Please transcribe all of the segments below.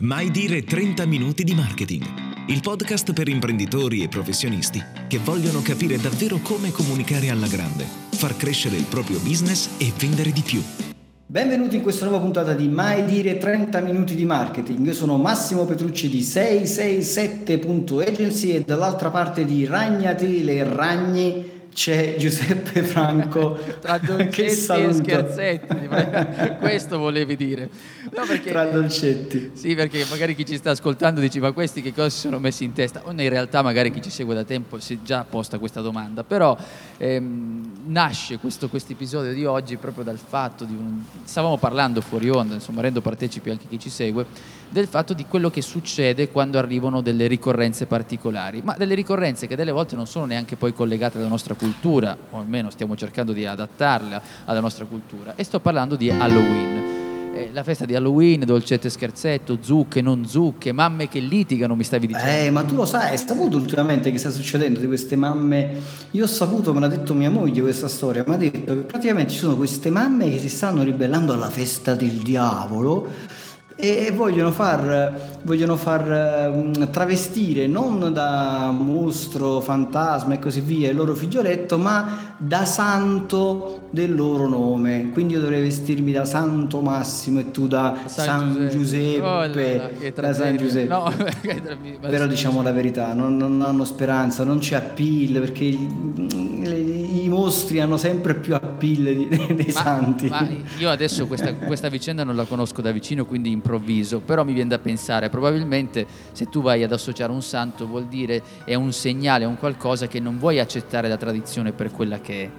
Mai dire 30 minuti di marketing. Il podcast per imprenditori e professionisti che vogliono capire davvero come comunicare alla grande, far crescere il proprio business e vendere di più. Benvenuti in questa nuova puntata di Mai dire 30 minuti di marketing. Io sono Massimo Petrucci di 667.agency e dall'altra parte di Ragnatele Ragni c'è Giuseppe Franco. Tra dolcetti e scherzetti questo volevi dire. No, perché, tra dolcetti. Sì perché magari chi ci sta ascoltando dice ma questi che cosa si sono messi in testa? O in realtà magari chi ci segue da tempo si è già posta questa domanda. Però ehm, nasce questo episodio di oggi proprio dal fatto di un stavamo parlando fuori onda insomma rendo partecipi anche chi ci segue del fatto di quello che succede quando arrivano delle ricorrenze particolari ma delle ricorrenze che delle volte non sono neanche poi collegate alla nostra cultura o almeno stiamo cercando di adattarla alla nostra cultura, e sto parlando di Halloween. Eh, la festa di Halloween, dolcetto e scherzetto, zucche, non zucche, mamme che litigano, mi stavi dicendo. Eh, ma tu lo sai, hai saputo ultimamente che sta succedendo di queste mamme? Io ho saputo, me l'ha detto mia moglie questa storia, mi ha detto che praticamente ci sono queste mamme che si stanno ribellando alla festa del diavolo e vogliono far, vogliono far um, travestire non da mostro, fantasma e così via il loro figlioletto, ma da santo del loro nome. Quindi io dovrei vestirmi da Santo Massimo e tu da San, San Giuseppe. Giuseppe oh, da San Giuseppe. No, Però diciamo la verità, non, non, hanno speranza, non c'è appeal perché i, i mostri hanno sempre più appeal dei, dei ma, santi. Ma io adesso questa, questa vicenda non la conosco da vicino, quindi improvviso, però mi viene da pensare, probabilmente se tu vai ad associare un santo vuol dire è un segnale, è un qualcosa che non vuoi accettare la tradizione per quella che è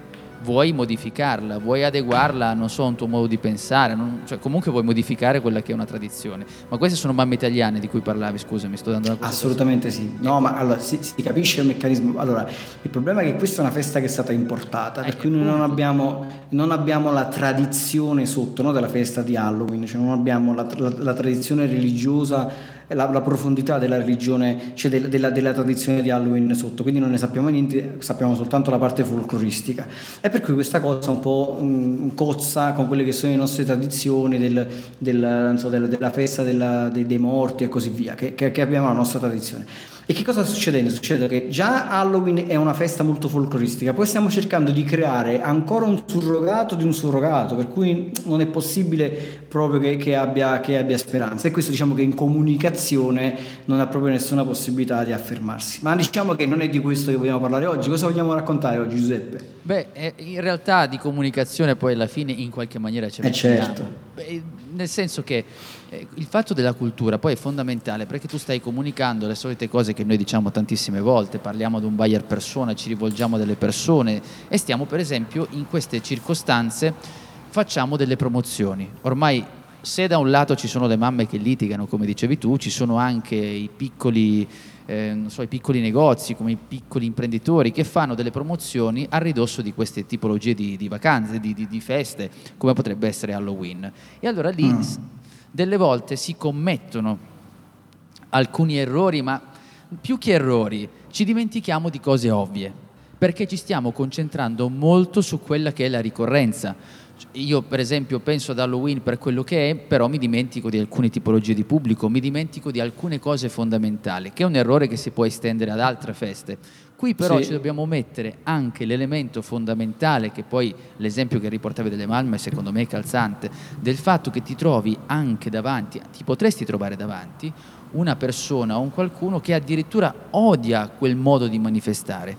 vuoi modificarla, vuoi adeguarla, non so, a un tuo modo di pensare, non, cioè comunque vuoi modificare quella che è una tradizione. Ma queste sono mamme italiane di cui parlavi, scusa, mi sto dando una cosa. Assolutamente sì. No, ma allora si, si, capisce il meccanismo. Allora, il problema è che questa è una festa che è stata importata, per eh, cui noi non abbiamo, non abbiamo, la tradizione sotto no, della festa di Halloween, cioè non abbiamo la, la, la tradizione religiosa la, la profondità della religione, cioè del, della, della, tradizione di Halloween sotto, quindi non ne sappiamo niente, sappiamo soltanto la parte folcloristica. E per cui questa cosa un po' um, cozza con quelle che sono le nostre tradizioni del, del, so, della festa della, dei, dei, morti e così via, che, che, che abbiamo la nostra tradizione. E che cosa sta succedendo? Succede che già Halloween è una festa molto folcloristica, poi stiamo cercando di creare ancora un surrogato di un surrogato, per cui non è possibile proprio che, che, abbia, che abbia, speranza. E questo diciamo che in comunicazione non ha proprio nessuna possibilità di affermarsi. Ma diciamo che non è di questo che vogliamo parlare oggi. Cosa vogliamo raccontare oggi, Giuseppe? Beh, eh, in realtà di comunicazione poi alla fine in qualche maniera c'è. Eh certo. Beh, nel senso che eh, il fatto della cultura poi è fondamentale perché tu stai comunicando le solite cose che noi diciamo tantissime volte, parliamo ad un buyer persona, ci rivolgiamo a delle persone e stiamo per esempio in queste circostanze facciamo delle promozioni. Ormai se da un lato ci sono le mamme che litigano, come dicevi tu, ci sono anche i piccoli, eh, so, i piccoli negozi, come i piccoli imprenditori che fanno delle promozioni a ridosso di queste tipologie di, di vacanze, di, di, di, feste, come potrebbe essere Halloween. E allora lì mm. delle volte si commettono alcuni errori, ma più che errori, ci dimentichiamo di cose ovvie, perché ci stiamo concentrando molto su quella che è la ricorrenza io per esempio penso ad Halloween per quello che è, però mi dimentico di alcune tipologie di pubblico, mi dimentico di alcune cose fondamentali, che è un errore che si può estendere ad altre feste. Qui però sì. ci dobbiamo mettere anche l'elemento fondamentale, che poi l'esempio che riportavi delle Malme secondo me è calzante, del fatto che ti trovi anche davanti, ti potresti trovare davanti una persona o un qualcuno che addirittura odia quel modo di manifestare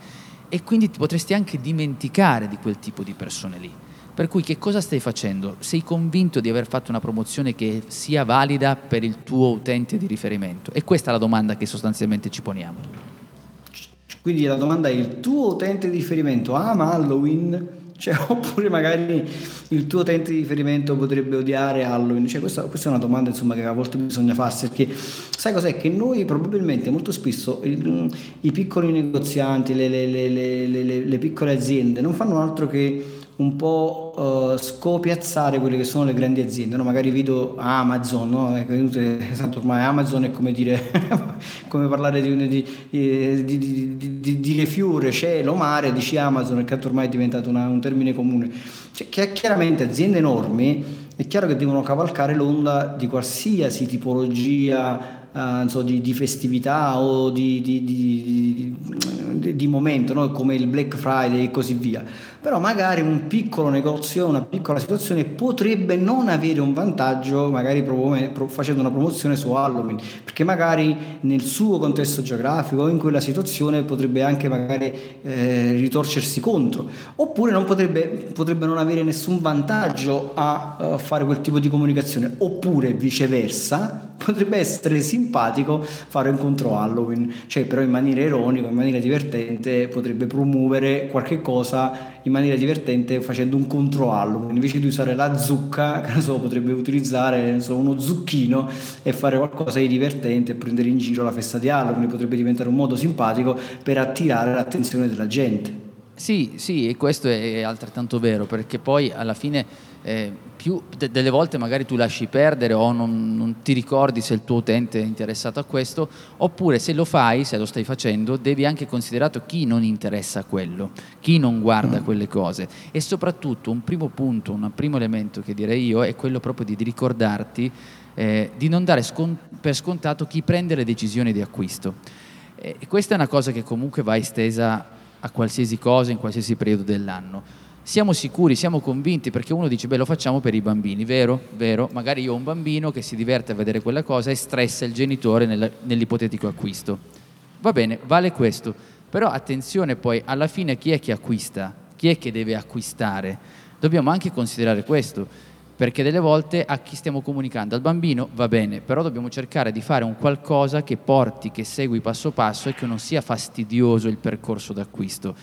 e quindi ti potresti anche dimenticare di quel tipo di persone lì. Per cui che cosa stai facendo? Sei convinto di aver fatto una promozione che sia valida per il tuo utente di riferimento? E questa è la domanda che sostanzialmente ci poniamo. Quindi la domanda è il tuo utente di riferimento ama Halloween? Cioè, oppure magari il tuo utente di riferimento potrebbe odiare Halloween? Cioè, questa, questa, è una domanda insomma, che a volte bisogna farsi perché sai cos'è? Che noi probabilmente molto spesso il, i piccoli negozianti, le, le, le, le piccole aziende non fanno altro che un po' uh, scopiazzare quelle che sono le grandi aziende, no? magari vedo Amazon, no? esatto, ormai Amazon è come dire, come parlare di, di, di, di, dire fiore, cielo, mare, dici Amazon, che ormai è diventato una, un termine comune. Cioè, chiaramente aziende enormi è chiaro che devono cavalcare l'onda di qualsiasi tipologia uh, so, di, di, festività o di, di, di momento, no? come il Black Friday e così via. Però magari un piccolo negozio, una piccola situazione potrebbe non avere un vantaggio, magari facendo una promozione su Halloween, perché magari nel suo contesto geografico o in quella situazione potrebbe anche magari eh, ritorcersi contro, oppure non potrebbe, potrebbe, non avere nessun vantaggio a, a fare quel tipo di comunicazione, oppure viceversa potrebbe essere simpatico fare un contro Halloween, cioè però in maniera ironica, in maniera divertente potrebbe promuovere qualche cosa in maniera divertente facendo un contro Halloween, invece di usare la zucca, so, potrebbe utilizzare so, uno zucchino e fare qualcosa di divertente e prendere in giro la festa di Halloween, potrebbe diventare un modo simpatico per attirare l'attenzione della gente. Sì, sì, e questo è altrettanto vero, perché poi alla fine eh, più de- delle volte magari tu lasci perdere o non, non, ti ricordi se il tuo utente è interessato a questo, oppure se lo fai, se lo stai facendo, devi anche considerare chi non interessa a quello, chi non guarda mm. quelle cose. E soprattutto un primo punto, un primo elemento che direi io è quello proprio di, ricordarti eh, di non dare scont- per scontato chi prende le decisioni di acquisto. E questa è una cosa che comunque va estesa a qualsiasi cosa in qualsiasi periodo dell'anno. Siamo sicuri, siamo convinti perché uno dice, beh lo facciamo per i bambini, vero? Vero? Magari io ho un bambino che si diverte a vedere quella cosa e stressa il genitore nel, nell'ipotetico acquisto. Va bene, vale questo, però attenzione poi, alla fine chi è che acquista? Chi è che deve acquistare? Dobbiamo anche considerare questo perché delle volte a chi stiamo comunicando, al bambino va bene, però dobbiamo cercare di fare un qualcosa che porti, che segui passo passo e che non sia fastidioso il percorso d'acquisto.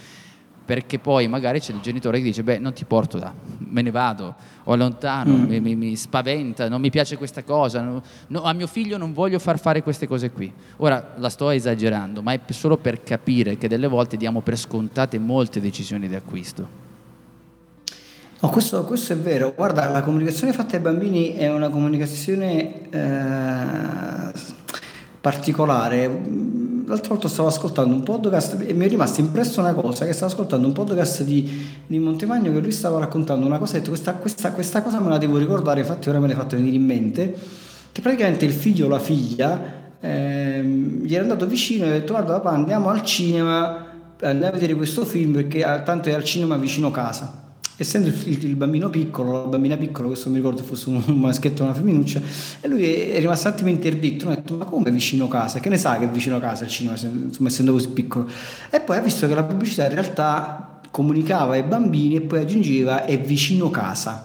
Perché poi magari c'è il genitore che dice, beh, non ti porto là, me ne vado, o allontano, mm. mi, mi, mi, spaventa, non mi piace questa cosa, no, no, a mio figlio non voglio far fare queste cose qui. Ora la sto esagerando, ma è solo per capire che delle volte diamo per scontate molte decisioni di acquisto. No, questo, questo, è vero. Guarda, la comunicazione fatta ai bambini è una comunicazione eh, particolare. L'altra volta stavo ascoltando un podcast e mi è rimasta impressa una cosa, che stavo ascoltando un podcast di, di Montemagno che lui stava raccontando una cosa e ho detto questa, questa, questa cosa me la devo ricordare, infatti ora me l'hai fatto venire in mente, che praticamente il figlio o la figlia eh, gli era andato vicino e ha detto guarda papà andiamo al cinema, andiamo a vedere questo film perché tanto è al cinema vicino casa essendo il, il, bambino piccolo, la bambina piccola, questo mi ricordo fosse un, un maschietto o una femminuccia, e lui è, è rimasto un attimo interdetto, mi ha detto ma come vicino casa? Che ne sa che è vicino casa il cinema, insomma, essendo così piccolo? E poi ha visto che la pubblicità in realtà comunicava ai bambini e poi aggiungeva è vicino casa.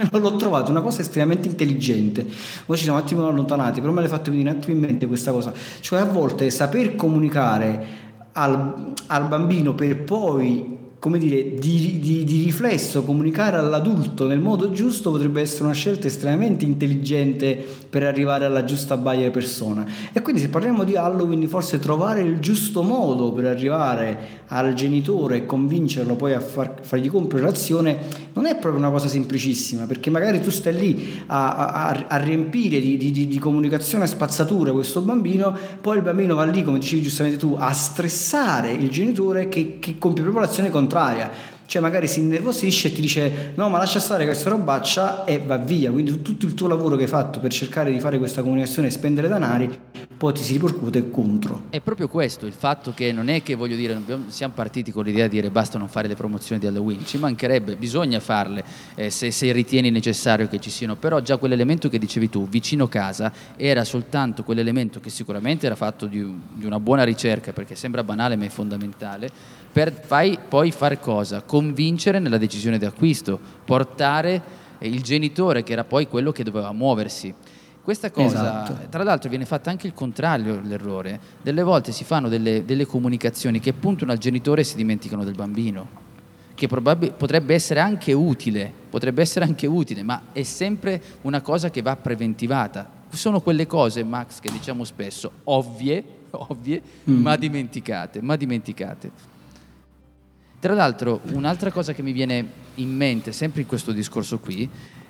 L'ho trovato una cosa estremamente intelligente. Poi ci siamo un attimo allontanati, però me l'hai fatto venire un attimo in mente questa cosa. Cioè a volte saper comunicare al, al bambino per poi come dire, di, di, di, riflesso comunicare all'adulto nel modo giusto potrebbe essere una scelta estremamente intelligente per arrivare alla giusta buyer persona. E quindi se parliamo di Halloween, forse trovare il giusto modo per arrivare al genitore e convincerlo poi a far, fargli compiere l'azione non è proprio una cosa semplicissima, perché magari tu stai lì a, a, a riempire di, di, comunicazione spazzatura questo bambino, poi il bambino va lì, come dicevi giustamente tu, a stressare il genitore che, che compie proprio l'azione contraria contraria, cioè magari si innervosisce e ti dice no ma lascia stare questa robaccia e va via, quindi tutto il tuo lavoro che hai fatto per cercare di fare questa comunicazione e spendere denari poi ti si ripercuote contro. È proprio questo, il fatto che non è che voglio dire, siamo partiti con l'idea di dire basta non fare le promozioni di Halloween, ci mancherebbe, bisogna farle eh, se, se, ritieni necessario che ci siano, però già quell'elemento che dicevi tu, vicino casa, era soltanto quell'elemento che sicuramente era fatto di, di una buona ricerca, perché sembra banale ma è fondamentale, per fai, poi fare cosa? Convincere nella decisione di acquisto, portare il genitore che era poi quello che doveva muoversi. Questa cosa, esatto. tra l'altro, viene fatta anche il contrario, l'errore. Delle volte si fanno delle, delle comunicazioni che puntano al genitore e si dimenticano del bambino che probab- potrebbe essere anche utile, potrebbe essere anche utile, ma è sempre una cosa che va preventivata. Sono quelle cose, Max, che diciamo spesso, ovvie, ovvie, mm. ma dimenticate, ma dimenticate. Tra l'altro, un'altra cosa che mi viene in mente, sempre in questo discorso qui,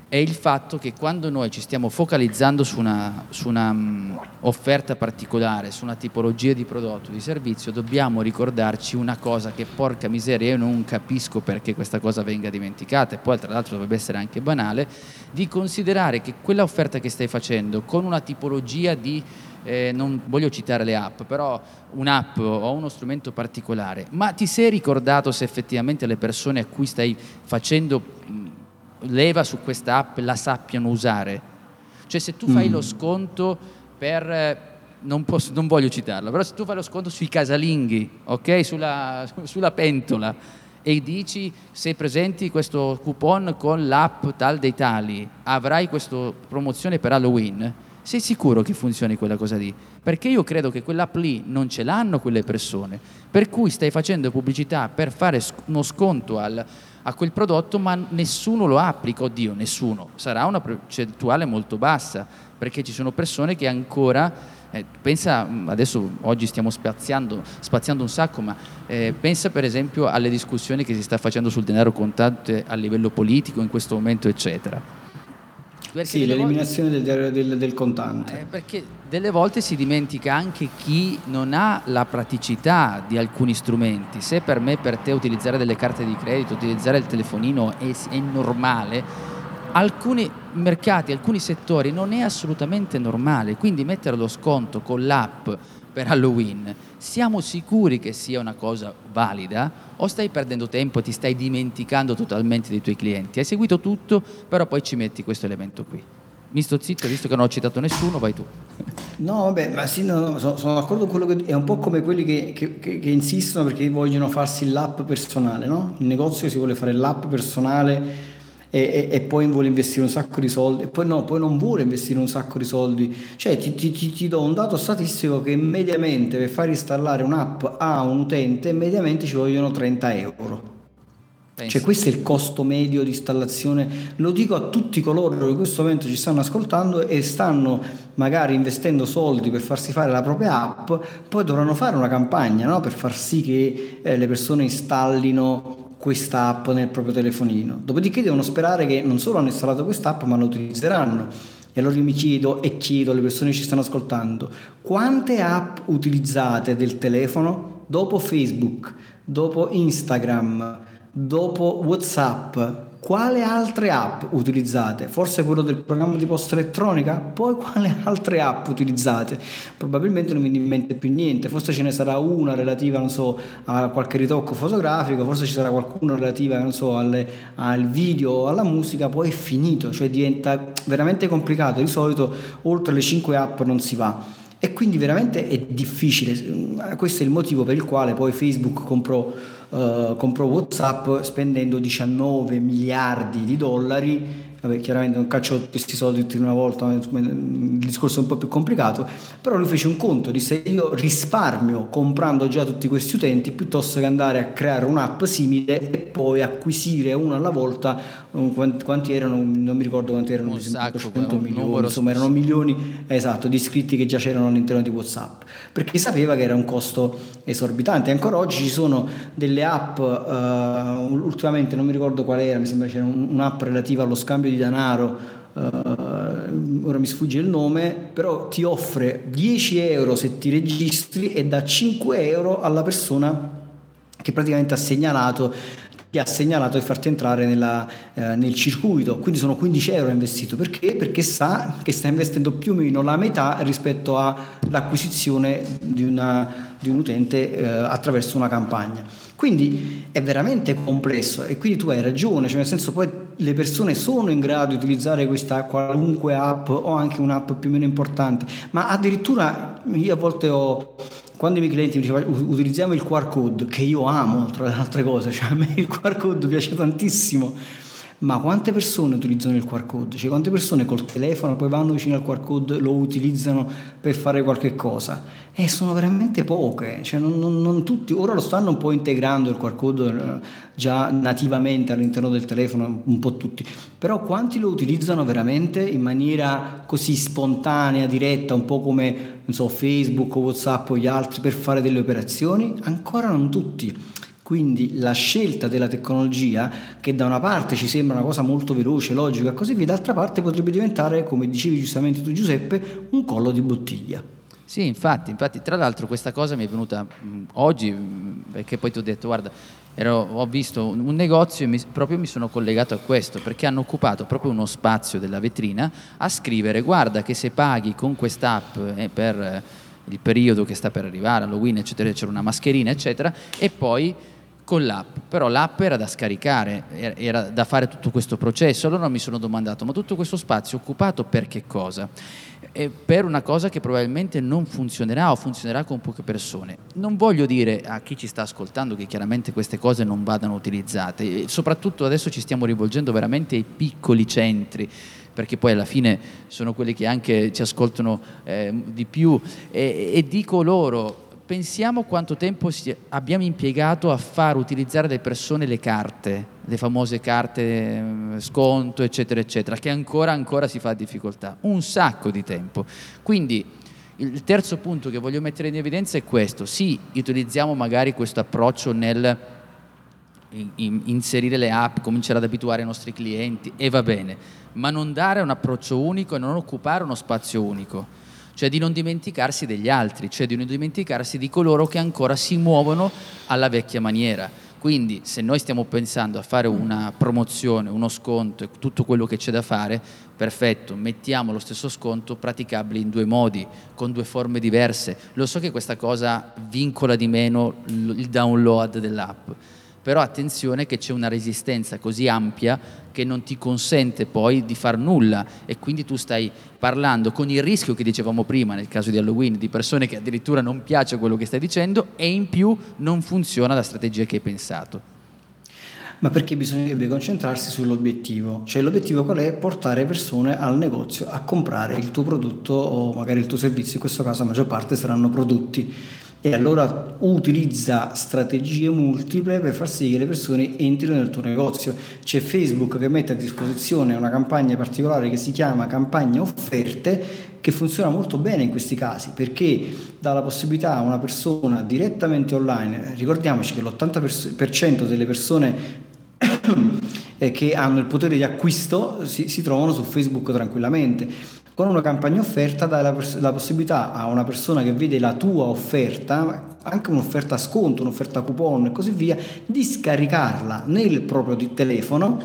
è il fatto che quando noi ci stiamo focalizzando su una, su una um, offerta particolare, su una tipologia di prodotto, di servizio, dobbiamo ricordarci una cosa che porca miseria io non capisco perché questa cosa venga dimenticata e poi tra l'altro dovrebbe essere anche banale, di considerare che quella offerta che stai facendo con una tipologia di eh, non voglio citare le app, però un'app o uno strumento particolare, ma ti sei ricordato se effettivamente le persone a cui stai facendo leva su questa app la sappiano usare. Cioè se tu fai mm. lo sconto per, non, posso, non, voglio citarlo, però se tu fai lo sconto sui casalinghi, ok, sulla, sulla pentola, e dici se presenti questo coupon con l'app tal dei tali, avrai questa promozione per Halloween, sei sicuro che funzioni quella cosa lì? Perché io credo che quell'app lì non ce l'hanno quelle persone, per cui stai facendo pubblicità per fare uno sconto al, a quel prodotto, ma nessuno lo applica, oddio, nessuno, sarà una percentuale molto bassa, perché ci sono persone che ancora, eh, pensa, adesso oggi stiamo spaziando, spaziando un sacco, ma eh, pensa per esempio alle discussioni che si sta facendo sul denaro contante a livello politico in questo momento, eccetera perché sì, l'eliminazione volte, del, del, del, contante. Eh, perché delle volte si dimentica anche chi non ha la praticità di alcuni strumenti. Se per me, per te utilizzare delle carte di credito, utilizzare il telefonino è, è normale, alcuni mercati, alcuni settori non è assolutamente normale. Quindi mettere lo sconto con l'app per Halloween, siamo sicuri che sia una cosa valida o stai perdendo tempo e ti stai dimenticando totalmente dei tuoi clienti? Hai seguito tutto, però poi ci metti questo elemento qui. Mi sto zitto, visto che non ho citato nessuno, vai tu. No, vabbè, ma sì, no, no, sono, sono, d'accordo con quello che è un po' come quelli che, che, che, che, insistono perché vogliono farsi l'app personale, no? Il negozio si vuole fare l'app personale e, e, e, poi vuole investire un sacco di soldi, e poi no, poi non vuole investire un sacco di soldi. Cioè ti, ti, ti, ti do un dato statistico che mediamente per far installare un'app a un utente, mediamente ci vogliono 30 euro. Cioè questo è il costo medio di installazione, lo dico a tutti coloro che in questo momento ci stanno ascoltando e stanno magari investendo soldi per farsi fare la propria app, poi dovranno fare una campagna no? per far sì che eh, le persone installino questa app nel proprio telefonino. Dopodiché devono sperare che non solo hanno installato questa app, ma la utilizzeranno. E allora io mi chiedo e chiedo alle persone che ci stanno ascoltando, quante app utilizzate del telefono dopo Facebook, dopo Instagram, dopo WhatsApp, quale altre app utilizzate? Forse quello del programma di posta elettronica? Poi quale altre app utilizzate? Probabilmente non mi viene in mente più niente, forse ce ne sarà una relativa, so, a qualche ritocco fotografico, forse ci sarà qualcuno relativa, so, alle, al video o alla musica, poi è finito, cioè diventa veramente complicato. Di solito oltre le 5 app non si va. E quindi veramente è difficile. Questo è il motivo per il quale poi Facebook comprò comprò Whatsapp spendendo 19 miliardi di dollari. Vabbè, chiaramente non caccio questi soldi tutti in una volta, il discorso è un po' più complicato, però lui fece un conto, disse io risparmio comprando già tutti questi utenti piuttosto che andare a creare un'app simile e poi acquisire una alla volta quanti, erano, non mi ricordo quanti erano, un sacco, milioni, insomma erano milioni esatto, di iscritti che già c'erano all'interno di Whatsapp, perché sapeva che era un costo esorbitante. Ancora oggi ci sono delle app, uh, ultimamente non mi ricordo qual era, mi sembra c'era un'app relativa allo scambio di denaro, uh, ora mi sfugge il nome, però ti offre 10 euro se ti registri e dà 5 euro alla persona che praticamente ha segnalato ti ha segnalato di farti entrare nella, eh, nel circuito, quindi sono 15 euro investito, perché? Perché sa che sta investendo più o meno la metà rispetto all'acquisizione di, di un utente eh, attraverso una campagna. Quindi è veramente complesso. E quindi tu hai ragione, cioè nel senso poi le persone sono in grado di utilizzare questa qualunque app o anche un'app più o meno importante, ma addirittura io a volte ho quando i miei clienti mi dicevano utilizziamo il QR code, che io amo tra le altre cose, cioè a me il QR code piace tantissimo, ma quante persone utilizzano il QR code? Cioè quante persone col telefono poi vanno vicino al QR code, lo utilizzano per fare qualche cosa? E sono veramente poche, cioè non, non, non tutti, ora lo stanno un po' integrando il QR code eh, già nativamente all'interno del telefono, un po' tutti, però quanti lo utilizzano veramente in maniera così spontanea, diretta, un po' come so, Facebook o Whatsapp o gli altri per fare delle operazioni? Ancora non tutti. Quindi la scelta della tecnologia, che da una parte ci sembra una cosa molto veloce, logica e così via, d'altra parte potrebbe diventare, come dicevi giustamente tu Giuseppe, un collo di bottiglia. Sì, infatti, infatti, tra l'altro questa cosa mi è venuta mh, oggi, mh, perché poi ti ho detto, guarda, ero, ho visto un, un negozio e mi, proprio mi sono collegato a questo, perché hanno occupato proprio uno spazio della vetrina a scrivere, guarda che se paghi con quest'app eh, per eh, il periodo che sta per arrivare, Halloween, eccetera, c'era una mascherina, eccetera, e poi con l'app, però l'app era da scaricare, era da fare tutto questo processo. Allora mi sono domandato, ma tutto questo spazio occupato per che cosa? E per una cosa che probabilmente non funzionerà o funzionerà con poche persone. Non voglio dire a chi ci sta ascoltando che chiaramente queste cose non vadano utilizzate, e soprattutto adesso ci stiamo rivolgendo veramente ai piccoli centri perché poi alla fine sono quelli che anche ci ascoltano eh, di più e, e dico loro pensiamo quanto tempo abbiamo impiegato a far utilizzare alle persone le carte, le famose carte mm, sconto, eccetera, eccetera, che ancora, ancora si fa difficoltà. Un sacco di tempo. Quindi il terzo punto che voglio mettere in evidenza è questo. Sì, utilizziamo magari questo approccio nel inserire le app, cominciare ad abituare i nostri clienti e va bene, ma non dare un approccio unico e non occupare uno spazio unico cioè di non dimenticarsi degli altri, cioè di non dimenticarsi di coloro che ancora si muovono alla vecchia maniera. Quindi se noi stiamo pensando a fare una promozione, uno sconto e tutto quello che c'è da fare, perfetto, mettiamo lo stesso sconto praticabile in due modi, con due forme diverse. Lo so che questa cosa vincola di meno il download dell'app però attenzione che c'è una resistenza così ampia che non ti consente poi di far nulla e quindi tu stai parlando con il rischio che dicevamo prima nel caso di Halloween di persone che addirittura non piace quello che stai dicendo e in più non funziona la strategia che hai pensato. Ma perché bisognerebbe concentrarsi sull'obiettivo? Cioè l'obiettivo qual è? Portare persone al negozio a comprare il tuo prodotto o magari il tuo servizio, in questo caso la maggior parte saranno prodotti e allora utilizza strategie multiple per far sì che le persone entrino nel tuo negozio. C'è Facebook che mette a disposizione una campagna particolare che si chiama campagna offerte che funziona molto bene in questi casi perché dà la possibilità a una persona direttamente online, ricordiamoci che l'80% delle persone che hanno il potere di acquisto si, si trovano su Facebook tranquillamente con una campagna offerta dai la, la, possibilità a una persona che vede la tua offerta, anche un'offerta sconto, un'offerta coupon e così via, di scaricarla nel proprio telefono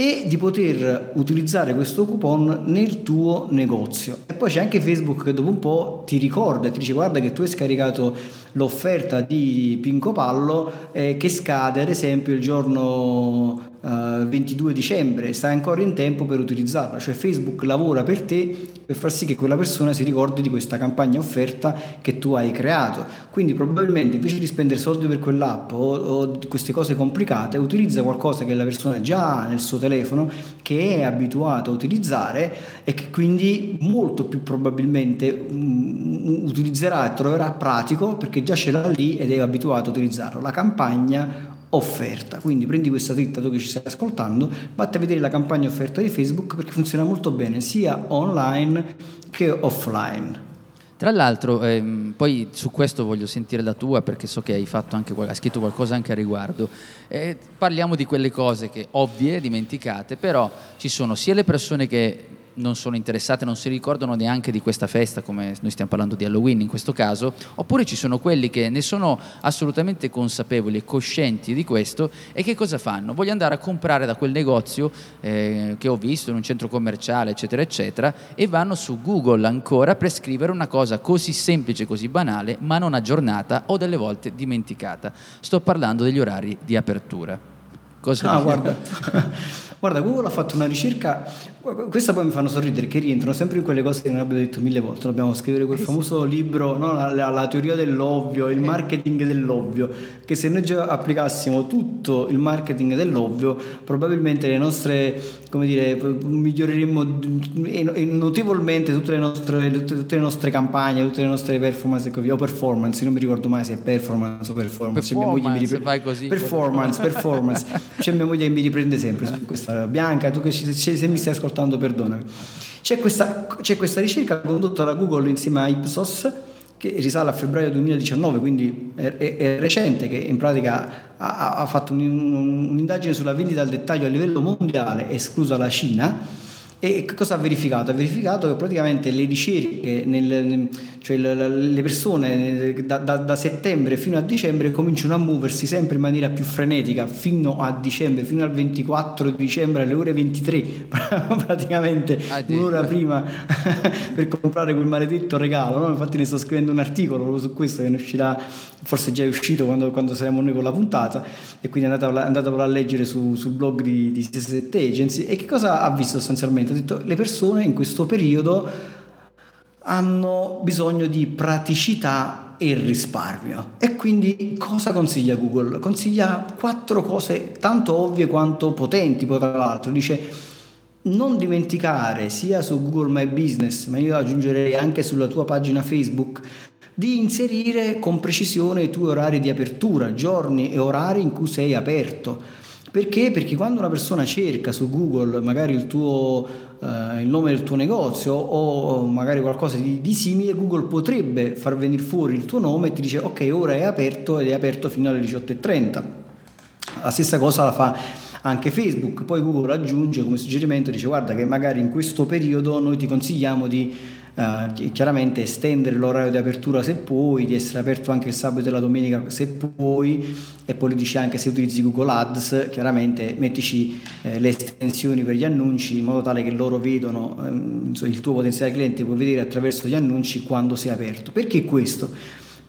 e di poter utilizzare questo coupon nel tuo negozio. E poi c'è anche Facebook che dopo un po' ti ricorda, ti dice guarda che tu hai scaricato l'offerta di Pinco Pallo eh, che scade ad esempio il giorno uh, 22 dicembre, stai ancora in tempo per utilizzarla, cioè Facebook lavora per te per far sì che quella persona si ricordi di questa campagna offerta che tu hai creato. Quindi probabilmente invece di spendere soldi per quell'app o, o queste cose complicate, utilizza qualcosa che la persona già ha nel suo telefono, che è abituato a utilizzare e che quindi molto più probabilmente um, utilizzerà e troverà pratico perché già ce l'ha lì ed è abituato a utilizzarlo. La campagna offerta. Quindi prendi questa dritta tu che ci stai ascoltando, vatti a vedere la campagna offerta di Facebook perché funziona molto bene sia online che offline. Tra l'altro, ehm, poi su questo voglio sentire la tua perché so che hai, anche, hai scritto qualcosa anche a riguardo. Eh, parliamo di quelle cose che ovvie, dimenticate, però ci sono sia le persone che non sono interessate, non si ricordano neanche di questa festa, come noi stiamo parlando di Halloween in questo caso, oppure ci sono quelli che ne sono assolutamente consapevoli e coscienti di questo e che cosa fanno? Voglio andare a comprare da quel negozio eh, che ho visto in un centro commerciale, eccetera, eccetera, e vanno su Google ancora per scrivere una cosa così semplice, così banale, ma non aggiornata o delle volte dimenticata. Sto parlando degli orari di apertura. Cosa ah, guarda. guarda, Google ha fatto una ricerca questa poi mi fanno sorridere che rientrano sempre in quelle cose che noi abbiamo detto mille volte. Dobbiamo scrivere quel famoso libro, no? la, la, la, teoria dell'ovvio, il marketing dell'ovvio. Che se noi già applicassimo tutto il marketing dell'ovvio, probabilmente le nostre, come dire, miglioreremmo notevolmente tutte le nostre, tutte le nostre campagne, tutte le nostre performance e. O performance, non mi ricordo mai se è performance o performance. performance cioè, ripre- così. Performance, performance. C'è mia moglie che mi riprende sempre su questa. Bianca, tu che ci, se mi stai ascoltando ascoltando, perdonami. C'è questa, c'è questa ricerca condotta da Google insieme a Ipsos che risale a febbraio 2019, quindi è, è, è recente, che in pratica ha, ha fatto un, un, un'indagine sulla vendita al dettaglio a livello mondiale, esclusa la Cina, e cosa ha verificato? Ha verificato che praticamente le ricerche, nel, cioè le persone da, da, da, settembre fino a dicembre cominciano a muoversi sempre in maniera più frenetica fino a dicembre, fino al 24 dicembre alle ore 23, praticamente ah, un'ora prima per comprare quel maledetto regalo. No? Infatti ne sto scrivendo un articolo su questo che ne uscirà, forse già è uscito quando, quando saremo noi con la puntata e quindi andatevelo, andatevelo a leggere su, sul blog di, di 7 Agency. E che cosa ha visto sostanzialmente? Ha detto le persone in questo periodo hanno bisogno di praticità e risparmio. E quindi cosa consiglia Google? Consiglia quattro cose tanto ovvie quanto potenti, poi tra l'altro. Dice non dimenticare sia su Google My Business, ma io aggiungerei anche sulla tua pagina Facebook, di inserire con precisione i tuoi orari di apertura, giorni e orari in cui sei aperto perché? Perché quando una persona cerca su Google magari il, tuo, eh, il nome del tuo negozio o magari qualcosa di, di, simile, Google potrebbe far venire fuori il tuo nome e ti dice ok, ora è aperto ed è aperto fino alle 18.30. La stessa cosa la fa anche Facebook, poi Google aggiunge come suggerimento, dice guarda che magari in questo periodo noi ti consigliamo di Uh, chiaramente estendere l'orario di apertura se puoi, di essere aperto anche il sabato e la domenica se puoi e poi dice anche se utilizzi Google Ads, chiaramente mettici eh, le estensioni per gli annunci in modo tale che loro vedono ehm, il tuo potenziale cliente puoi vedere attraverso gli annunci quando sei aperto. Perché questo?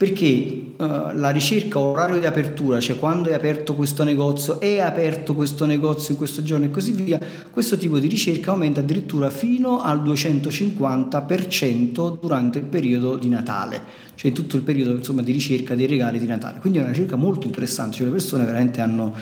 Perché uh, la ricerca orario di apertura, cioè quando è aperto questo negozio, è aperto questo negozio in questo giorno e così via, questo tipo di ricerca aumenta addirittura fino al 250% durante il periodo di Natale, cioè tutto il periodo insomma, di ricerca dei regali di Natale. Quindi è una ricerca molto interessante, cioè le persone veramente hanno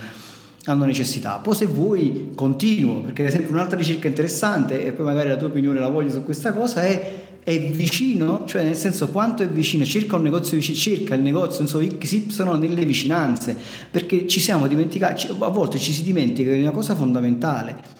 hanno necessità. Poi se vuoi continuo, perché ad esempio un'altra ricerca interessante, e poi magari la tua opinione la voglio su questa cosa, è è vicino, cioè nel senso quanto è vicino, cerca un negozio vicino, cerca il negozio, so, XY nelle vicinanze, perché ci siamo dimenticati, a volte ci si dimentica di una cosa fondamentale.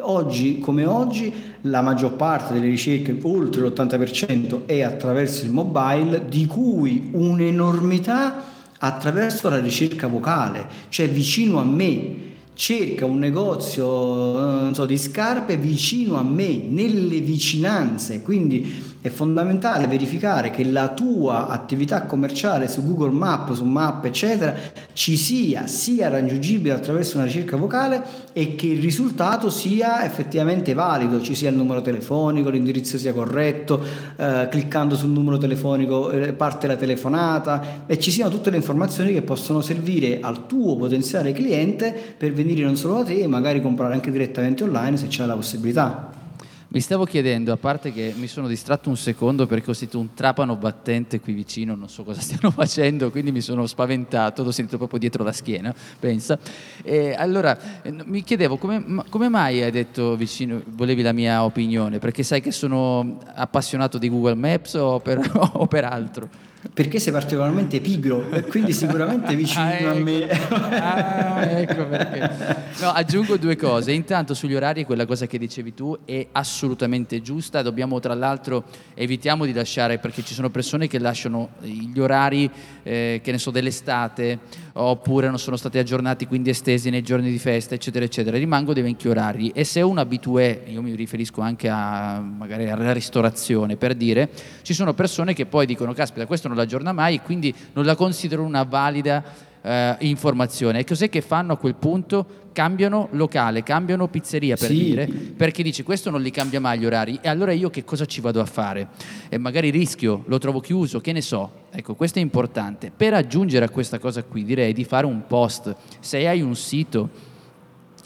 Oggi come oggi la maggior parte delle ricerche, oltre l'80%, è attraverso il mobile, di cui un'enormità attraverso la ricerca vocale, cioè vicino a me cerca un negozio eh, so, di scarpe vicino a me, nelle vicinanze, quindi è fondamentale verificare che la tua attività commerciale su Google Map, su Map, eccetera, ci sia, sia raggiungibile attraverso una ricerca vocale e che il risultato sia effettivamente valido, ci sia il numero telefonico, l'indirizzo sia corretto, eh, cliccando sul numero telefonico eh, parte la telefonata e ci siano tutte le informazioni che possono servire al tuo potenziale cliente per venire non solo da te, ma magari comprare anche direttamente online se c'è la possibilità. Mi stavo chiedendo, a parte che mi sono distratto un secondo perché ho sentito un trapano battente qui vicino, non so cosa stiano facendo, quindi mi sono spaventato, l'ho sentito proprio dietro la schiena, pensa. E allora eh, mi chiedevo come, come, mai hai detto vicino, volevi la mia opinione? Perché sai che sono appassionato di Google Maps o per, o per altro? Perché sei particolarmente pigro e quindi sicuramente vicino ah, ecco. a me. ah, ecco perché. No, aggiungo due cose. Intanto sugli orari quella cosa che dicevi tu è assolutamente giusta. Dobbiamo tra l'altro evitiamo di lasciare perché ci sono persone che lasciano gli orari eh, che ne so dell'estate oppure non sono stati aggiornati quindi estesi nei giorni di festa eccetera eccetera. Rimango dei vecchi orari e se un abitué, io mi riferisco anche a magari alla ristorazione per dire, ci sono persone che poi dicono caspita questo non l'aggiorna mai, quindi non la considero una valida eh, informazione. E cos'è che fanno a quel punto? Cambiano locale, cambiano pizzeria per sì. dire, perché dici questo non li cambia mai gli orari e allora io che cosa ci vado a fare? E magari rischio, lo trovo chiuso, che ne so. Ecco, questo è importante. Per aggiungere a questa cosa qui direi di fare un post. Se hai un sito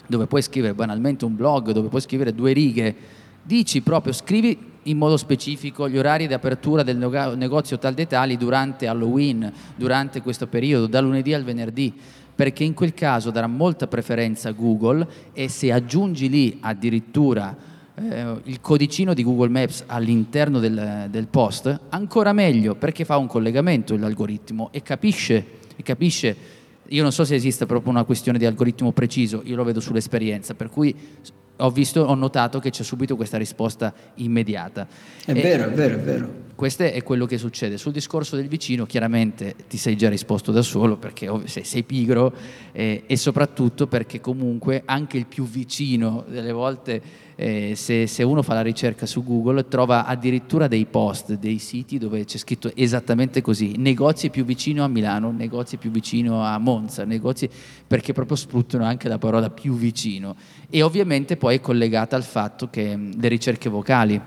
dove puoi scrivere banalmente un blog, dove puoi scrivere due righe, dici proprio, scrivi in modo specifico gli orari di apertura del negozio tal dei tali durante Halloween, durante questo periodo, da lunedì al venerdì, perché in quel caso darà molta preferenza a Google e se aggiungi lì addirittura eh, il codicino di Google Maps all'interno del, del, post, ancora meglio perché fa un collegamento l'algoritmo e capisce, e capisce. Io non so se esiste proprio una questione di algoritmo preciso, io lo vedo sull'esperienza, per cui ho, visto, ho notato che c'è subito questa risposta immediata. È e, vero, è vero, è vero. Questo è quello che succede. Sul discorso del vicino, chiaramente ti sei già risposto da solo perché sei, sei pigro eh, e soprattutto perché comunque anche il più vicino delle volte eh, se, se, uno fa la ricerca su Google trova addirittura dei post, dei siti dove c'è scritto esattamente così, negozi più vicino a Milano, negozi più vicino a Monza, negozi perché proprio sfruttano anche la parola più vicino e ovviamente poi è collegata al fatto che le ricerche vocali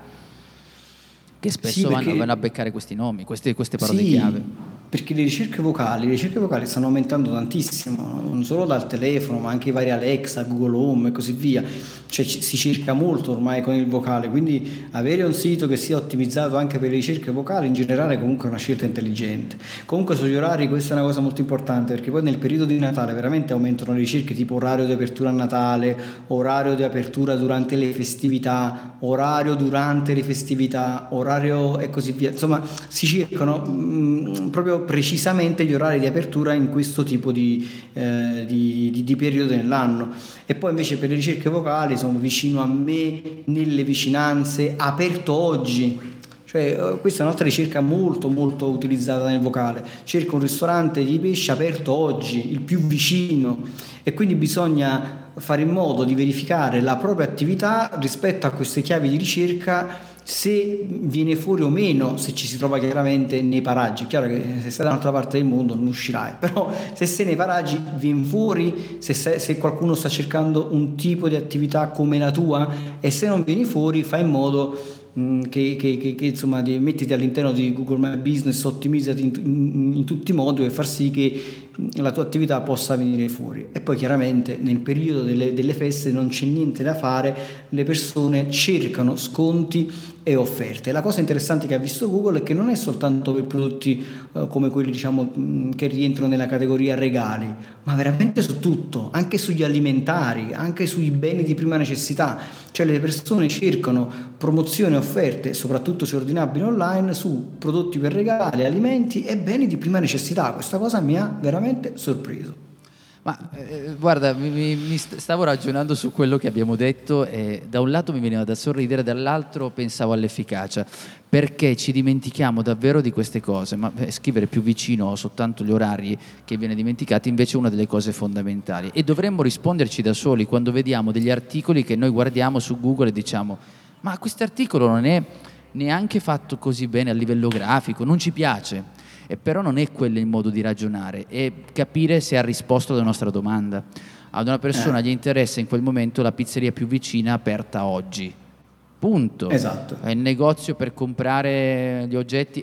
che spesso sì, perché... vanno, vanno, a beccare questi nomi, queste, queste parole sì, chiave. Perché le ricerche vocali, le ricerche vocali stanno aumentando tantissimo, non solo dal telefono, ma anche i vari Alexa, Google Home e così via. Cioè si cerca molto ormai con il vocale, quindi avere un sito che sia ottimizzato anche per le ricerche vocali in generale comunque è una scelta intelligente. Comunque sugli orari questa è una cosa molto importante perché poi nel periodo di Natale veramente aumentano le ricerche tipo orario di apertura a Natale, orario di apertura durante le festività, orario durante le festività, orario e così via. Insomma, si cercano mh, mm, precisamente gli orari di apertura in questo tipo di, eh, di, di, di, periodo nell'anno. E poi invece per le ricerche vocali sono vicino a me, nelle vicinanze, aperto oggi. Cioè, eh, questa è un'altra ricerca molto molto utilizzata nel vocale. Cerco un ristorante di pesce aperto oggi, il più vicino, e quindi bisogna fare in modo di verificare la propria attività rispetto a queste chiavi di ricerca se viene fuori o meno, se ci si trova chiaramente nei paraggi. È chiaro che se stai da un'altra parte del mondo non uscirai, però se sei nei paraggi vieni fuori, se, sei, se qualcuno sta cercando un tipo di attività come la tua e se non vieni fuori fai in modo Mm, che, che, che, che, insomma di, mettiti all'interno di Google My Business, ottimizzati in, in, in, tutti i modi per far sì che la tua attività possa venire fuori. E poi chiaramente nel periodo delle, delle feste non c'è niente da fare, le persone cercano sconti e offerte. La cosa interessante che ha visto Google è che non è soltanto per prodotti uh, come quelli diciamo, che rientrano nella categoria regali, ma veramente su tutto, anche sugli alimentari, anche sui beni di prima necessità. Cioè le persone cercano promozioni e offerte, soprattutto se ordinabili online, su prodotti per regali, alimenti e beni di prima necessità. Questa cosa mi ha veramente sorpreso. Ma eh, guarda, mi, mi, stavo ragionando su quello che abbiamo detto e da un lato mi veniva da sorridere, dall'altro pensavo all'efficacia, perché ci dimentichiamo davvero di queste cose, ma eh, scrivere più vicino soltanto gli orari che viene dimenticato invece è una delle cose fondamentali. E dovremmo risponderci da soli quando vediamo degli articoli che noi guardiamo su Google e diciamo ma questo articolo non è neanche fatto così bene a livello grafico, non ci piace e però non è quello il modo di ragionare, è capire se ha risposto alla nostra domanda. Ad una persona eh. gli interessa in quel momento la pizzeria più vicina aperta oggi. Punto. Esatto. È il negozio per comprare gli oggetti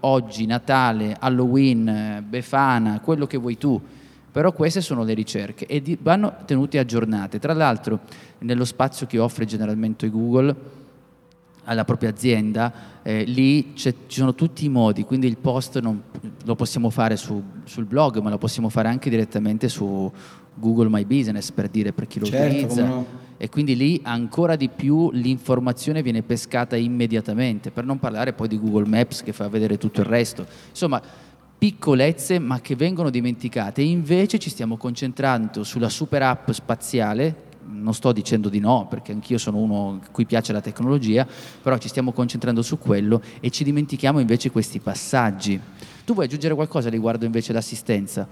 oggi, Natale, Halloween, Befana, quello che vuoi tu. Però queste sono le ricerche e vanno tenute aggiornate. Tra l'altro, nello spazio che offre generalmente Google, alla propria azienda, eh, lì ci sono tutti i modi, quindi il post non, lo possiamo fare su, sul blog, ma lo possiamo fare anche direttamente su Google My Business per dire per chi lo certo, utilizza. No. E quindi lì ancora di più l'informazione viene pescata immediatamente, per non parlare poi di Google Maps che fa vedere tutto il resto. Insomma, piccolezze ma che vengono dimenticate invece ci stiamo concentrando sulla super app spaziale non sto dicendo di no, perché anch'io sono uno a cui piace la tecnologia, però ci stiamo concentrando su quello e ci dimentichiamo invece questi passaggi. Tu vuoi aggiungere qualcosa riguardo invece l'assistenza?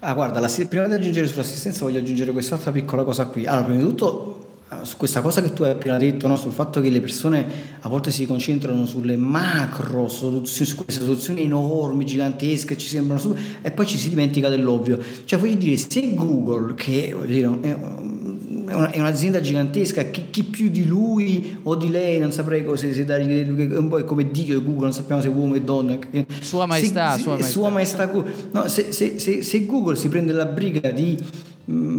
Ah, guarda, la, prima di aggiungere sull'assistenza voglio aggiungere quest'altra piccola cosa qui. Allora, prima di tutto su questa cosa che tu hai appena detto, no? sul fatto che le persone a volte si concentrano sulle macro soluzioni, su queste soluzioni enormi, gigantesche, ci sembrano su, e poi ci si dimentica dell'ovvio. Cioè, voglio dire, se Google, che dire, è, una, è, un'azienda gigantesca, chi, chi, più di lui o di lei, non saprei cosa se dare, un po' come Dio di Google, non sappiamo se è uomo o donna. Sua maestà, se, sua maestà. Sua maestà no, se, se, se Google si prende la briga di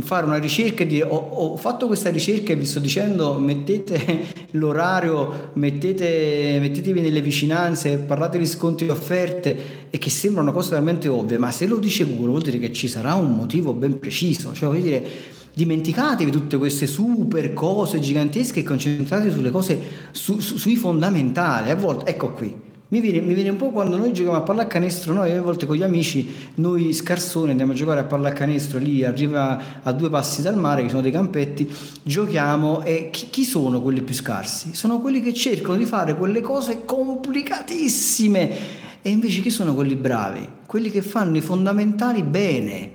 fare una ricerca e dire ho, ho, fatto questa ricerca e vi sto dicendo mettete l'orario, mettete, mettetevi nelle vicinanze, parlate di sconti e offerte e che sembra una cosa veramente ovvia, ma se lo dice Google vuol dire che ci sarà un motivo ben preciso, cioè vuol dire dimenticatevi tutte queste super cose gigantesche e concentratevi sulle cose, su, su, sui fondamentali, a volte, ecco qui, Mi viene, mi viene, un po' quando noi giochiamo a pallacanestro, noi a volte con gli amici, noi scarsoni andiamo a giocare a pallacanestro lì, arriva a due passi dal mare, che sono dei campetti, giochiamo e chi, chi sono quelli più scarsi? Sono quelli che cercano di fare quelle cose complicatissime e invece chi sono quelli bravi? Quelli che fanno i fondamentali bene.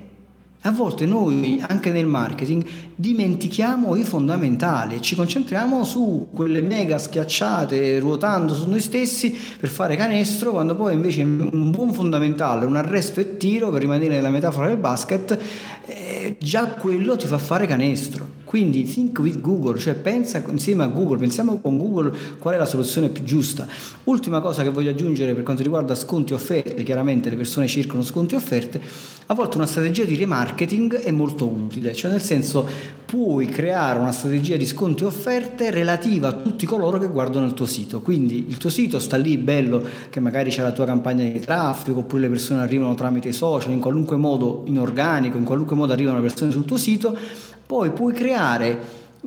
A volte noi, anche nel marketing, dimentichiamo i fondamentali e ci concentriamo su quelle mega schiacciate ruotando su noi stessi per fare canestro, quando poi invece un buon fondamentale, un arresto e tiro, per rimanere nella metafora del basket, eh, già quello ti fa fare canestro. Quindi think with Google, cioè pensa insieme a Google, pensiamo con Google qual è la soluzione più giusta. Ultima cosa che voglio aggiungere per quanto riguarda sconti e offerte, chiaramente le persone cercano sconti e offerte, a volte una strategia di remarketing è molto utile, cioè nel senso puoi creare una strategia di sconti e offerte relativa a tutti coloro che guardano il tuo sito. Quindi il tuo sito sta lì bello che magari c'è la tua campagna di traffico oppure le persone arrivano tramite i social, in qualunque modo in organico, in qualunque modo arrivano le persone sul tuo sito, poi puoi creare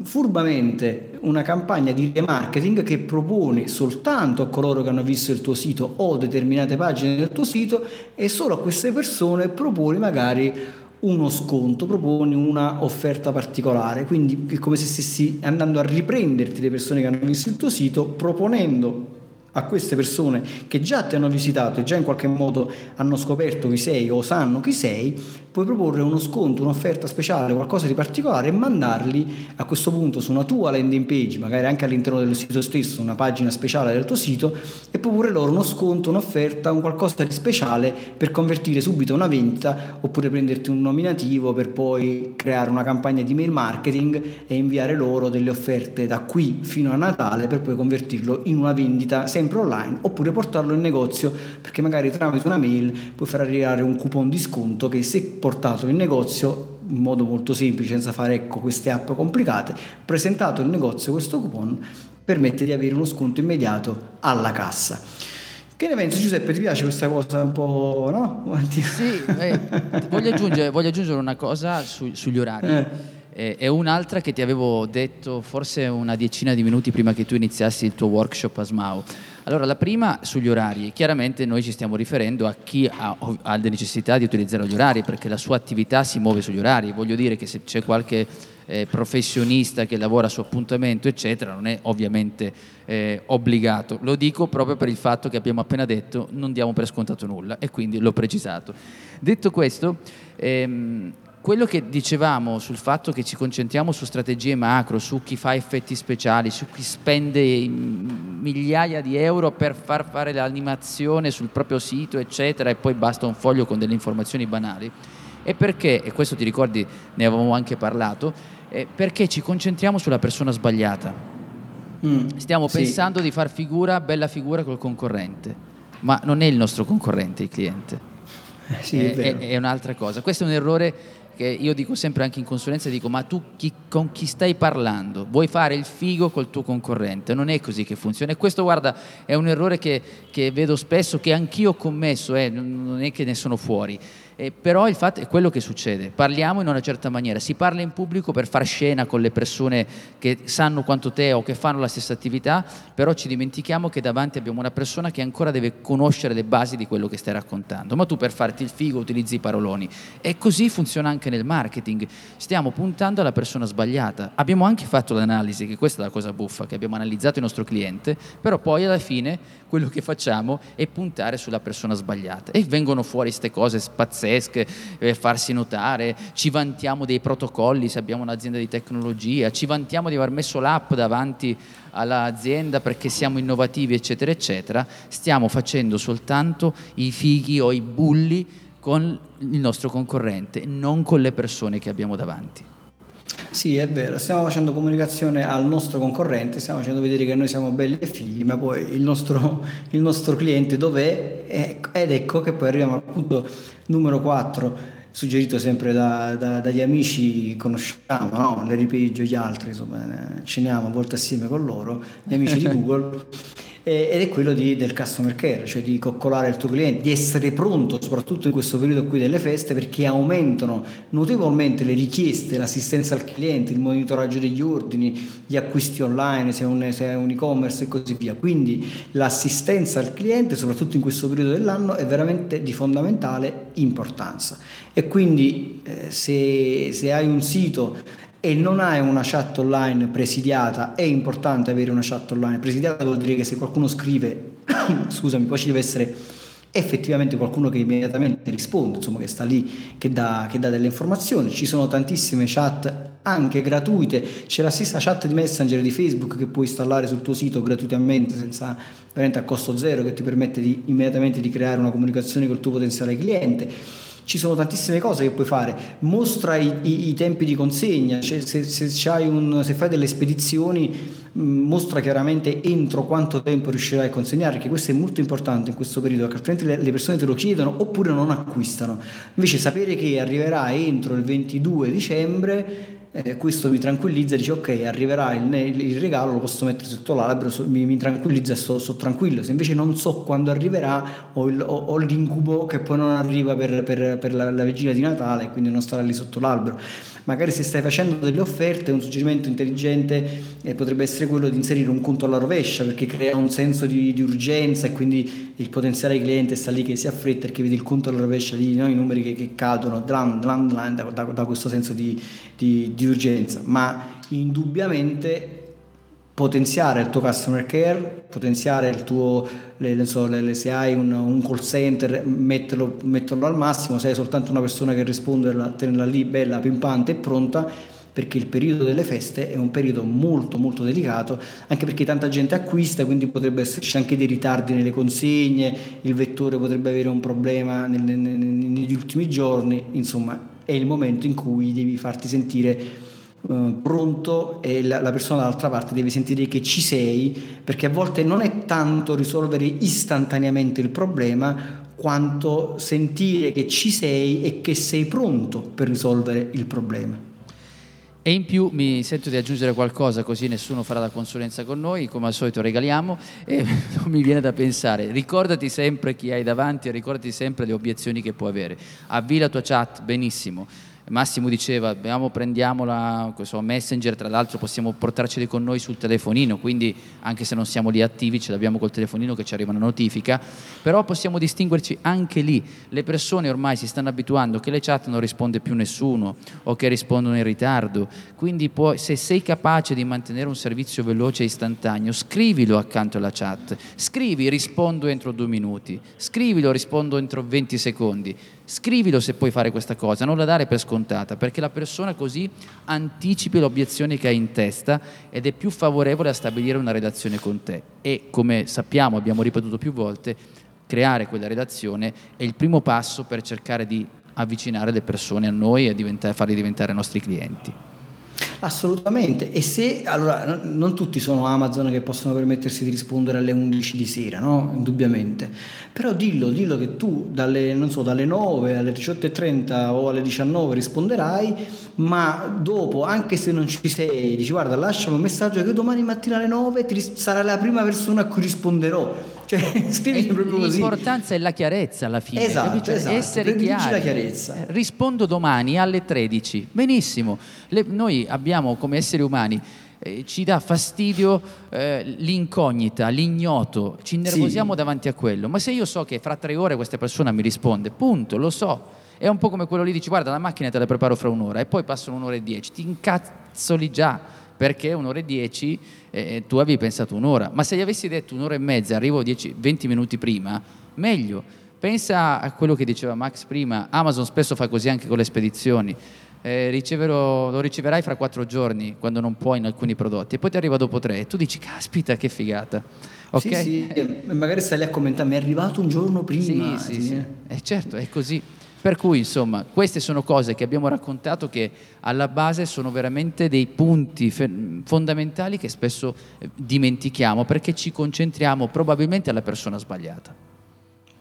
furbamente una campagna di remarketing che propone soltanto a coloro che hanno visto il tuo sito o determinate pagine del tuo sito e solo a queste persone proponi magari uno sconto, proponi una offerta particolare, quindi è come se stessi andando a riprenderti le persone che hanno visto il tuo sito proponendo a queste persone che già ti hanno visitato e già in qualche modo hanno scoperto chi sei o sanno chi sei, puoi proporre uno sconto, un'offerta speciale, qualcosa di particolare e mandarli a questo punto su una tua landing page, magari anche all'interno del sito stesso, una pagina speciale del tuo sito e proporre loro uno sconto, un'offerta, un qualcosa di speciale per convertire subito una vendita oppure prenderti un nominativo per poi creare una campagna di mail marketing e inviare loro delle offerte da qui fino a Natale per poi convertirlo in una vendita sempre online oppure portarlo in negozio perché magari tramite una mail puoi far arrivare un coupon di sconto che se portato in negozio in modo molto semplice, senza fare ecco, queste app complicate, presentato in negozio questo coupon permette di avere uno sconto immediato alla cassa. Che ne pensi Giuseppe? Ti piace questa cosa un po', no? Sì, eh, voglio, aggiungere, voglio, aggiungere, una cosa su, sugli orari. Eh. Eh, e un'altra che ti avevo detto forse una decina di minuti prima che tu iniziassi il tuo workshop a Smau. Allora, la prima sugli orari, chiaramente noi ci stiamo riferendo a chi ha, ha le necessità di utilizzare gli orari perché la sua attività si muove sugli orari. Voglio dire che se c'è qualche eh, professionista che lavora su appuntamento, eccetera, non è ovviamente eh, obbligato. Lo dico proprio per il fatto che abbiamo appena detto non diamo per scontato nulla e quindi l'ho precisato. Detto questo, ehm, quello che dicevamo sul fatto che ci concentriamo su strategie macro, su chi fa effetti speciali, su chi spende migliaia di euro per far fare l'animazione sul proprio sito, eccetera, e poi basta un foglio con delle informazioni banali, è perché, e questo ti ricordi, ne avevamo anche parlato, è perché ci concentriamo sulla persona sbagliata. Mm, Stiamo sì. pensando di far figura, bella figura col concorrente, ma non è il nostro concorrente il cliente. Sì, è, è, è, un'altra cosa. Questo è un errore che io dico sempre anche in consulenza, dico ma tu chi, con chi stai parlando? Vuoi fare il figo col tuo concorrente? Non è così che funziona e questo guarda è un errore che, che vedo spesso, che anch'io ho commesso, eh, non è che ne sono fuori. Eh, però il fatto è quello che succede, parliamo in una certa maniera, si parla in pubblico per far scena con le persone che sanno quanto te o che fanno la stessa attività, però ci dimentichiamo che davanti abbiamo una persona che ancora deve conoscere le basi di quello che stai raccontando, ma tu per farti il figo utilizzi i paroloni. E così funziona anche nel marketing, stiamo puntando alla persona sbagliata, abbiamo anche fatto l'analisi, che questa è la cosa buffa, che abbiamo analizzato il nostro cliente, però poi alla fine quello che facciamo è puntare sulla persona sbagliata. E vengono fuori queste cose pazzesche, eh, farsi notare, ci vantiamo dei protocolli se abbiamo un'azienda di tecnologia, ci vantiamo di aver messo l'app davanti all'azienda perché siamo innovativi, eccetera, eccetera, stiamo facendo soltanto i fighi o i bulli con il nostro concorrente, non con le persone che abbiamo davanti. Sì, è vero, stiamo facendo comunicazione al nostro concorrente, stiamo facendo vedere che noi siamo belli e figli, ma poi il nostro, il nostro cliente dov'è? Ed ecco che poi arriviamo al punto numero 4, suggerito sempre da, da, dagli amici, conosciamo, no? Larry Page gli altri, insomma, ceniamo a volte assieme con loro, gli amici di Google. Ed è quello di, del customer care, cioè di coccolare il tuo cliente, di essere pronto soprattutto in questo periodo qui delle feste perché aumentano notevolmente le richieste, l'assistenza al cliente, il monitoraggio degli ordini, gli acquisti online, se è un, se è un e-commerce e così via. Quindi l'assistenza al cliente, soprattutto in questo periodo dell'anno, è veramente di fondamentale importanza. E quindi eh, se, se hai un sito e non hai una chat online presidiata, è importante avere una chat online presidiata, vuol dire che se qualcuno scrive, scusami, poi ci deve essere effettivamente qualcuno che immediatamente risponde, insomma che sta lì, che dà, che dà delle informazioni. Ci sono tantissime chat anche gratuite, c'è la stessa chat di Messenger di Facebook che puoi installare sul tuo sito gratuitamente, senza veramente a costo zero, che ti permette di, immediatamente di creare una comunicazione col tuo potenziale cliente ci sono tantissime cose che puoi fare, mostra i, i, i tempi di consegna, cioè se, se, un, se, fai delle spedizioni mh, mostra chiaramente entro quanto tempo riuscirai a consegnare, perché questo è molto importante in questo periodo, perché altrimenti le, le persone te lo chiedono oppure non acquistano. Invece sapere che arriverà entro il 22 dicembre eh, questo mi tranquillizza, dice ok arriverà il, il, regalo, lo posso mettere sotto l'albero, so, mi, mi, tranquillizza e sto, sto, tranquillo, se invece non so quando arriverà ho, il, ho, ho l'incubo che poi non arriva per, per, per la, la, vigilia di Natale e quindi non starà lì sotto l'albero magari se stai facendo delle offerte un suggerimento intelligente eh, potrebbe essere quello di inserire un conto alla rovescia perché crea un senso di, di, urgenza e quindi il potenziale cliente sta lì che si affretta perché vede il conto alla rovescia lì, no? i numeri che, che cadono dlan, dlan, dlan, da, da, da, questo senso di, di, di urgenza ma indubbiamente potenziare il tuo customer care, potenziare il tuo, le, so, le, se hai un, un, call center, metterlo, metterlo, al massimo, se hai soltanto una persona che risponde, tenerla lì bella, pimpante e pronta, perché il periodo delle feste è un periodo molto molto delicato, anche perché tanta gente acquista, quindi potrebbe esserci anche dei ritardi nelle consegne, il vettore potrebbe avere un problema nel, nel, negli ultimi giorni, insomma è il momento in cui devi farti sentire eh, pronto e la, la, persona dall'altra parte deve sentire che ci sei, perché a volte non è tanto risolvere istantaneamente il problema quanto sentire che ci sei e che sei pronto per risolvere il problema. E in più mi sento di aggiungere qualcosa così nessuno farà la consulenza con noi, come al solito regaliamo e mi viene da pensare, ricordati sempre chi hai davanti e ricordati sempre le obiezioni che può avere. Avvii la tua chat, benissimo Massimo diceva, abbiamo, prendiamola, questo Messenger, tra l'altro possiamo portarceli con noi sul telefonino, quindi anche se non siamo lì attivi ce l'abbiamo col telefonino che ci arriva una notifica, però possiamo distinguerci anche lì. Le persone ormai si stanno abituando che le chat non risponde più nessuno o che rispondono in ritardo, quindi puoi, se sei capace di mantenere un servizio veloce e istantaneo, scrivilo accanto alla chat, scrivi rispondo entro due minuti, scrivilo rispondo entro 20 secondi Scrivilo se puoi fare questa cosa, non la dare per scontata, perché la persona così anticipi le obiezioni che hai in testa ed è più favorevole a stabilire una redazione con te. E come sappiamo, abbiamo ripetuto più volte, creare quella redazione è il primo passo per cercare di avvicinare le persone a noi e farli diventare nostri clienti. Assolutamente, e se allora non tutti sono Amazon che possono permettersi di rispondere alle 11 di sera, no? Indubbiamente. Però dillo, dillo che tu dalle, so, dalle 9 alle 18.30 o alle 19 risponderai, ma dopo, anche se non ci sei, dici guarda, lasciami un messaggio che domani mattina alle 9 ti, sarai la prima persona a cui risponderò. Cioè, scrivi proprio così. L'importanza è la chiarezza alla fine. Esatto, cioè, esatto. Essere chiari. la chiarezza. Rispondo domani alle 13. Benissimo. Le, noi abbiamo come esseri umani eh, ci dà fastidio eh, l'incognita, l'ignoto, ci innervosiamo sì. davanti a quello. Ma se io so che fra tre ore questa persona mi risponde, punto, lo so. È un po' come quello lì, dici guarda la macchina te la preparo fra un'ora e poi passano un'ora e dieci, ti incazzoli già perché un'ora e dieci eh, tu avevi pensato un'ora, ma se gli avessi detto un'ora e mezza, arrivo 10, 20 minuti prima, meglio. Pensa a quello che diceva Max prima, Amazon spesso fa così anche con le spedizioni. Eh, riceverò, lo riceverai fra quattro giorni quando non puoi in alcuni prodotti e poi ti arriva dopo tre e tu dici caspita che figata okay? sì, sì. magari stai lì a commentare mi è arrivato un giorno prima sì, sì, sì. Eh, certo è così per cui, insomma, queste sono cose che abbiamo raccontato che alla base sono veramente dei punti fondamentali che spesso eh, dimentichiamo perché ci concentriamo probabilmente alla persona sbagliata.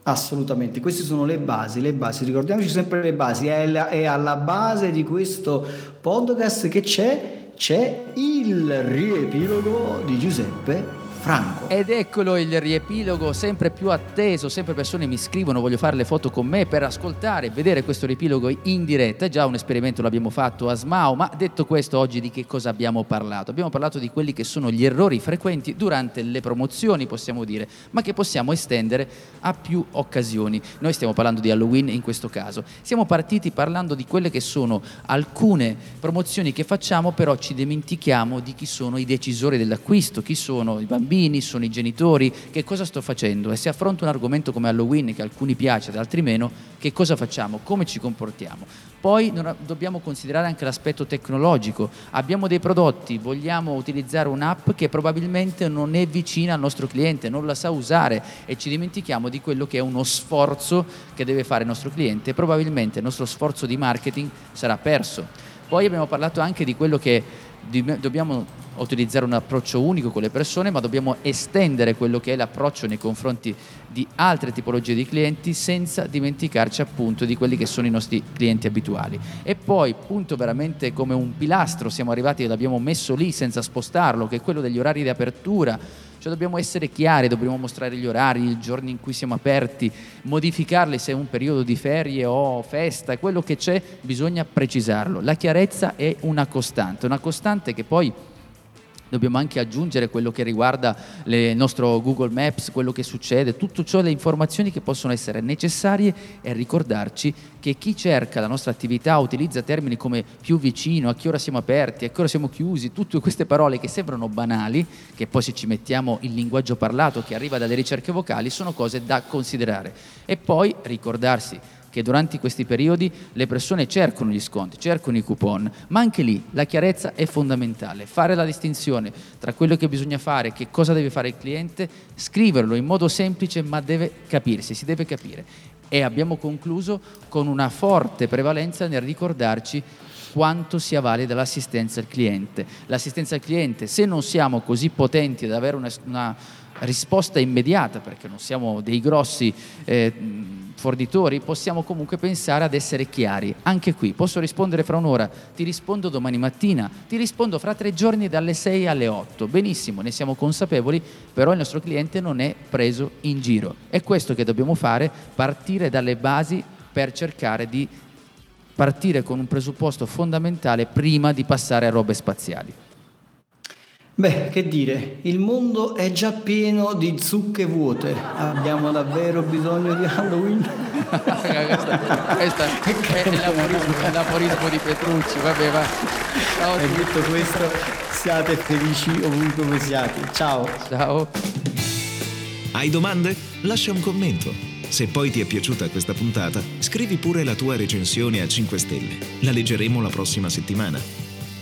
Assolutamente, queste sono le basi, le basi, ricordiamoci sempre le basi, è, la, è alla base di questo podcast che c'è, c'è il riepilogo di Giuseppe Franco. Ed eccolo il riepilogo sempre più atteso, sempre persone mi scrivono, voglio fare le foto con me per ascoltare e vedere questo riepilogo in diretta. Già un esperimento l'abbiamo fatto a Smao, ma detto questo oggi di che cosa abbiamo parlato? Abbiamo parlato di quelli che sono gli errori frequenti durante le promozioni, possiamo dire, ma che possiamo estendere a più occasioni. Noi stiamo parlando di Halloween in questo caso. Siamo partiti parlando di quelle che sono alcune promozioni che facciamo, però ci dimentichiamo di chi sono i decisori dell'acquisto, chi sono i bambini, sono i genitori, che cosa sto facendo? E se affronto un argomento come Halloween che a alcuni piace, ad altri meno, che cosa facciamo? Come ci comportiamo? Poi dobbiamo considerare anche l'aspetto tecnologico. Abbiamo dei prodotti, vogliamo utilizzare un'app che probabilmente non è vicina al nostro cliente, non la sa usare e ci dimentichiamo di quello che è uno sforzo che deve fare il nostro cliente probabilmente il nostro sforzo di marketing sarà perso. Poi abbiamo parlato anche di quello che dobbiamo utilizzare un approccio unico con le persone, ma dobbiamo estendere quello che è l'approccio nei confronti di altre tipologie di clienti senza dimenticarci appunto di quelli che sono i nostri clienti abituali. E poi, punto veramente come un pilastro, siamo arrivati e l'abbiamo messo lì senza spostarlo, che è quello degli orari di apertura. Cioè dobbiamo essere chiari, dobbiamo mostrare gli orari, i giorni in cui siamo aperti, modificarli se è un periodo di ferie o festa, quello che c'è bisogna precisarlo. La chiarezza è una costante, una costante che poi dobbiamo anche aggiungere quello che riguarda il nostro Google Maps, quello che succede, tutto ciò, le informazioni che possono essere necessarie e ricordarci che chi cerca la nostra attività utilizza termini come più vicino, a che ora siamo aperti, a che ora siamo chiusi, tutte queste parole che sembrano banali, che poi se ci mettiamo il linguaggio parlato che arriva dalle ricerche vocali, sono cose da considerare. E poi ricordarsi che durante questi periodi le persone cercano gli sconti, cercano i coupon, ma anche lì la chiarezza è fondamentale, fare la distinzione tra quello che bisogna fare che cosa deve fare il cliente, scriverlo in modo semplice ma deve capirsi, si deve capire. E abbiamo concluso con una forte prevalenza nel ricordarci quanto sia valida l'assistenza al cliente. L'assistenza al cliente, se non siamo così potenti ad avere una, una risposta immediata, perché non siamo dei grossi eh, fornitori, possiamo comunque pensare ad essere chiari. Anche qui, posso rispondere fra un'ora, ti rispondo domani mattina, ti rispondo fra tre giorni dalle 6 alle 8. Benissimo, ne siamo consapevoli, però il nostro cliente non è preso in giro. È questo che dobbiamo fare, partire dalle basi per cercare di partire con un presupposto fondamentale prima di passare a robe spaziali. Beh, che dire, il mondo è già pieno di zucche vuote. Abbiamo davvero bisogno di Halloween? questa, questa è l'aforismo, l'aforismo di Petrucci, vabbè, va. Ciao e detto questo, siate felici ovunque voi siate. Ciao. Ciao. Hai domande? Lascia un commento. Se poi ti è piaciuta questa puntata, scrivi pure la tua recensione a 5 stelle. La leggeremo la prossima settimana.